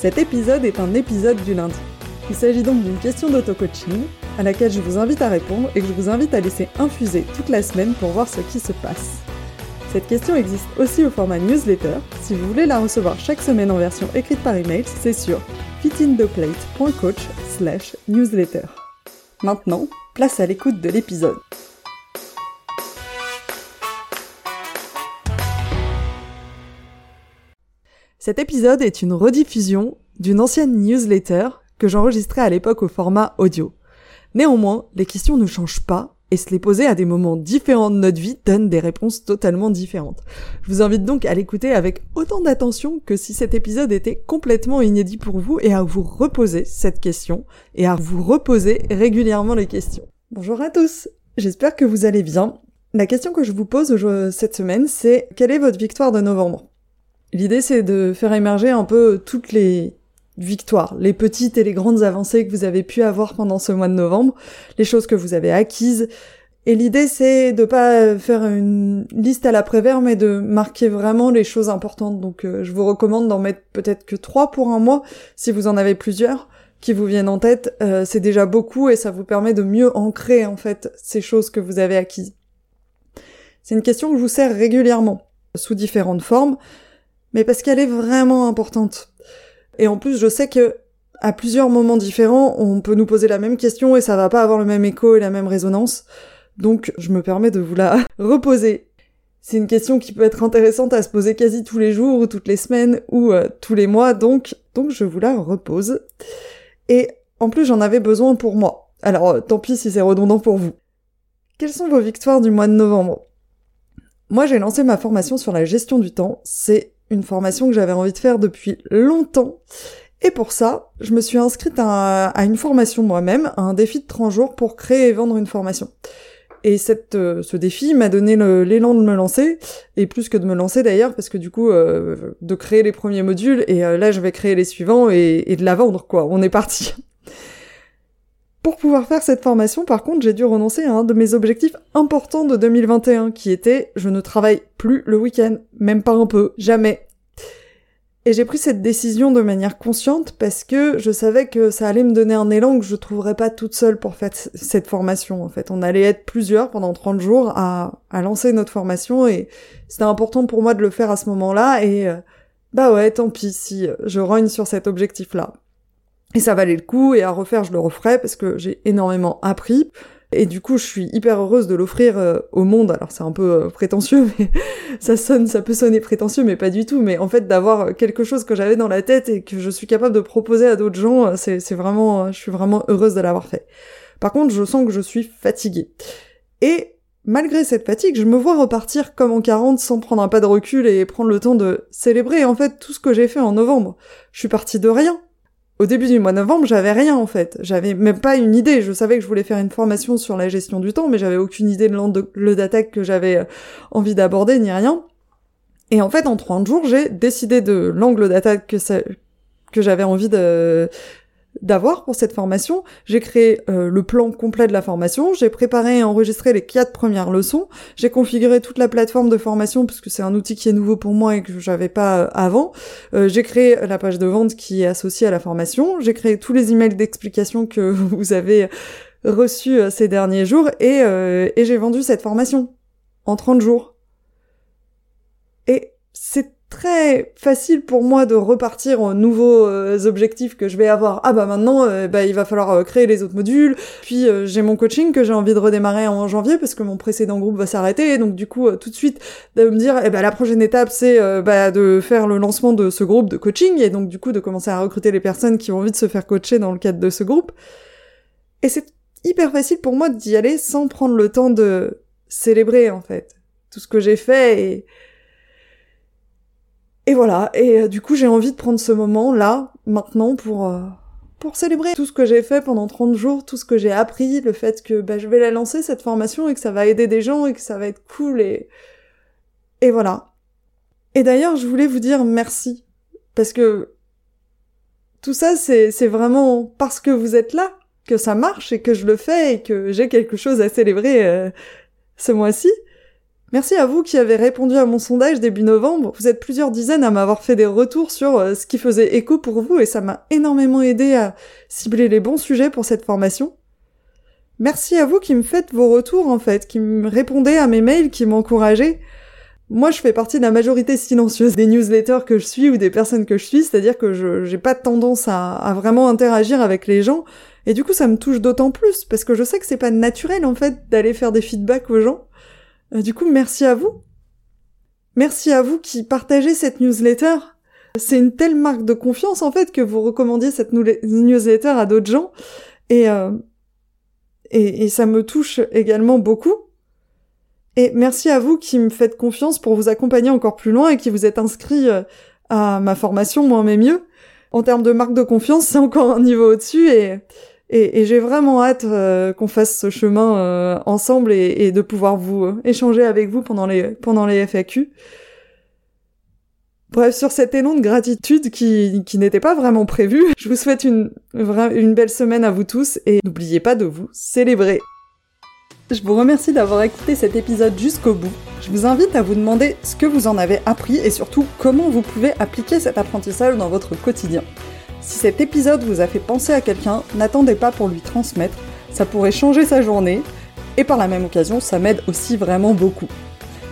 Cet épisode est un épisode du lundi. Il s'agit donc d'une question d'auto-coaching à laquelle je vous invite à répondre et que je vous invite à laisser infuser toute la semaine pour voir ce qui se passe. Cette question existe aussi au format newsletter. Si vous voulez la recevoir chaque semaine en version écrite par email, c'est sur fitintheplate.coach slash newsletter. Maintenant, place à l'écoute de l'épisode. Cet épisode est une rediffusion d'une ancienne newsletter que j'enregistrais à l'époque au format audio. Néanmoins, les questions ne changent pas et se les poser à des moments différents de notre vie donne des réponses totalement différentes. Je vous invite donc à l'écouter avec autant d'attention que si cet épisode était complètement inédit pour vous et à vous reposer cette question et à vous reposer régulièrement les questions. Bonjour à tous, j'espère que vous allez bien. La question que je vous pose cette semaine c'est quelle est votre victoire de novembre? L'idée c'est de faire émerger un peu toutes les victoires, les petites et les grandes avancées que vous avez pu avoir pendant ce mois de novembre, les choses que vous avez acquises. Et l'idée c'est de pas faire une liste à l'après-vert, mais de marquer vraiment les choses importantes. Donc euh, je vous recommande d'en mettre peut-être que trois pour un mois, si vous en avez plusieurs qui vous viennent en tête, euh, c'est déjà beaucoup et ça vous permet de mieux ancrer en fait ces choses que vous avez acquises. C'est une question que je vous sers régulièrement, sous différentes formes mais parce qu'elle est vraiment importante. Et en plus, je sais que à plusieurs moments différents, on peut nous poser la même question et ça va pas avoir le même écho et la même résonance. Donc, je me permets de vous la reposer. C'est une question qui peut être intéressante à se poser quasi tous les jours ou toutes les semaines ou euh, tous les mois, donc, donc je vous la repose. Et en plus, j'en avais besoin pour moi. Alors, euh, tant pis si c'est redondant pour vous. Quelles sont vos victoires du mois de novembre? Moi, j'ai lancé ma formation sur la gestion du temps. C'est une formation que j'avais envie de faire depuis longtemps. Et pour ça, je me suis inscrite à, une formation moi-même, à un défi de 30 jours pour créer et vendre une formation. Et cette, euh, ce défi m'a donné l'élan de me lancer, et plus que de me lancer d'ailleurs, parce que du coup, euh, de créer les premiers modules, et euh, là je vais créer les suivants et, et de la vendre, quoi. On est parti. Pour pouvoir faire cette formation, par contre, j'ai dû renoncer à un de mes objectifs importants de 2021, qui était je ne travaille plus le week-end, même pas un peu, jamais. Et j'ai pris cette décision de manière consciente parce que je savais que ça allait me donner un élan que je trouverais pas toute seule pour faire cette formation. En fait, on allait être plusieurs pendant 30 jours à, à lancer notre formation et c'était important pour moi de le faire à ce moment-là et euh, bah ouais, tant pis si je rogne sur cet objectif-là. Et ça valait le coup, et à refaire, je le referais parce que j'ai énormément appris. Et du coup, je suis hyper heureuse de l'offrir euh, au monde. Alors c'est un peu euh, prétentieux, mais ça sonne, ça peut sonner prétentieux, mais pas du tout. Mais en fait, d'avoir quelque chose que j'avais dans la tête et que je suis capable de proposer à d'autres gens, euh, c'est vraiment, je suis vraiment heureuse de l'avoir fait. Par contre, je sens que je suis fatiguée. Et malgré cette fatigue, je me vois repartir comme en 40 sans prendre un pas de recul et prendre le temps de célébrer en fait tout ce que j'ai fait en novembre. Je suis partie de rien au début du mois de novembre, j'avais rien en fait. J'avais même pas une idée. Je savais que je voulais faire une formation sur la gestion du temps, mais j'avais aucune idée de l'angle d'attaque que j'avais euh, envie d'aborder ni rien. Et en fait, en 30 jours, j'ai décidé de l'angle d'attaque que, que j'avais envie de, d'avoir pour cette formation. J'ai créé euh, le plan complet de la formation, j'ai préparé et enregistré les quatre premières leçons, j'ai configuré toute la plateforme de formation puisque c'est un outil qui est nouveau pour moi et que j'avais pas euh, avant. Euh, j'ai créé la page de vente qui est associée à la formation, j'ai créé tous les emails d'explication que vous avez reçus ces derniers jours et, et j'ai vendu cette formation en 30 jours. Et c'est très facile pour moi de repartir aux nouveaux euh, objectifs que je vais avoir. Ah bah maintenant, euh, bah, il va falloir euh, créer les autres modules. Puis j'ai mon coaching que j'ai envie de redémarrer en janvier parce que mon précédent groupe va s'arrêter. Donc du coup, tout de suite, de me dire, eh bah, la prochaine étape, c'est bah, de faire le lancement de ce groupe de coaching et donc du coup de commencer à recruter les personnes qui ont envie de se faire coacher dans le cadre de ce groupe. Et c'est hyper facile pour moi d'y aller sans prendre le temps de célébrer en fait tout ce que j'ai fait Et voilà, et euh, du coup j'ai envie de prendre ce moment là, maintenant, pour, euh, pour célébrer tout ce que j'ai fait pendant 30 jours, tout ce que j'ai appris, le fait que bah, je vais la lancer cette formation et que ça va aider des gens et que ça va être cool et... Et voilà. Et d'ailleurs, je voulais vous dire merci. Parce que tout ça, c'est, vraiment parce que vous êtes là que ça marche et que je le fais et que j'ai quelque chose à célébrer euh, ce mois-ci. Merci à vous qui avez répondu à mon sondage début novembre. Vous êtes plusieurs dizaines à m'avoir fait des retours sur euh, ce qui faisait écho pour vous et ça m'a énormément aidé à cibler les bons sujets pour cette formation. Merci à vous qui me faites vos retours en fait, qui me répondez à mes mails, qui m'encouragez. Moi, je fais partie de la majorité silencieuse des newsletters que je suis ou des personnes que je suis, c'est-à-dire que je j'ai pas tendance à, à, vraiment interagir avec les gens, et du coup, ça me touche d'autant plus parce que je sais que c'est pas naturel en fait d'aller faire des feedbacks aux gens. Euh, du coup, merci à vous. Merci à vous qui partagez cette newsletter. C'est une telle marque de confiance en fait que vous recommandiez cette newsletter à d'autres gens et, euh, et, ça me touche également beaucoup. Et merci à vous qui me faites confiance pour vous accompagner encore plus loin et qui vous êtes inscrit euh, à ma formation Moins mais mieux. En termes de marque de confiance, c'est encore un niveau au-dessus et, et, j'ai vraiment hâte euh, qu'on fasse ce chemin euh, ensemble et, et, de pouvoir vous euh, échanger avec vous pendant les, pendant les FAQ. Bref, sur cet élan de gratitude qui, qui n'était pas vraiment prévu, je vous souhaite une, une belle semaine à vous tous et n'oubliez pas de vous célébrer. Je vous remercie d'avoir écouté cet épisode jusqu'au bout. Je vous invite à vous demander ce que vous en avez appris et surtout comment vous pouvez appliquer cet apprentissage dans votre quotidien. Si cet épisode vous a fait penser à quelqu'un, n'attendez pas pour lui transmettre, ça pourrait changer sa journée, et par la même occasion, ça m'aide aussi vraiment beaucoup.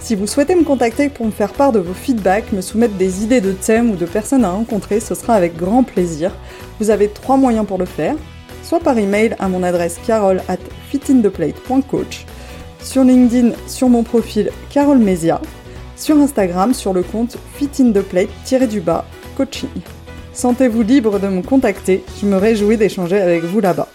Si vous souhaitez me contacter pour me faire part de vos feedbacks, me soumettre des idées de thèmes ou de personnes à rencontrer, ce sera avec grand plaisir. Vous avez trois moyens pour le faire, soit par email à mon adresse carole at fitintheplate.coach, sur LinkedIn sur mon profil Carole Mesia, sur Instagram sur le compte fitintheplate-coaching. Sentez-vous libre de me contacter, je me réjouis d'échanger avec vous là-bas.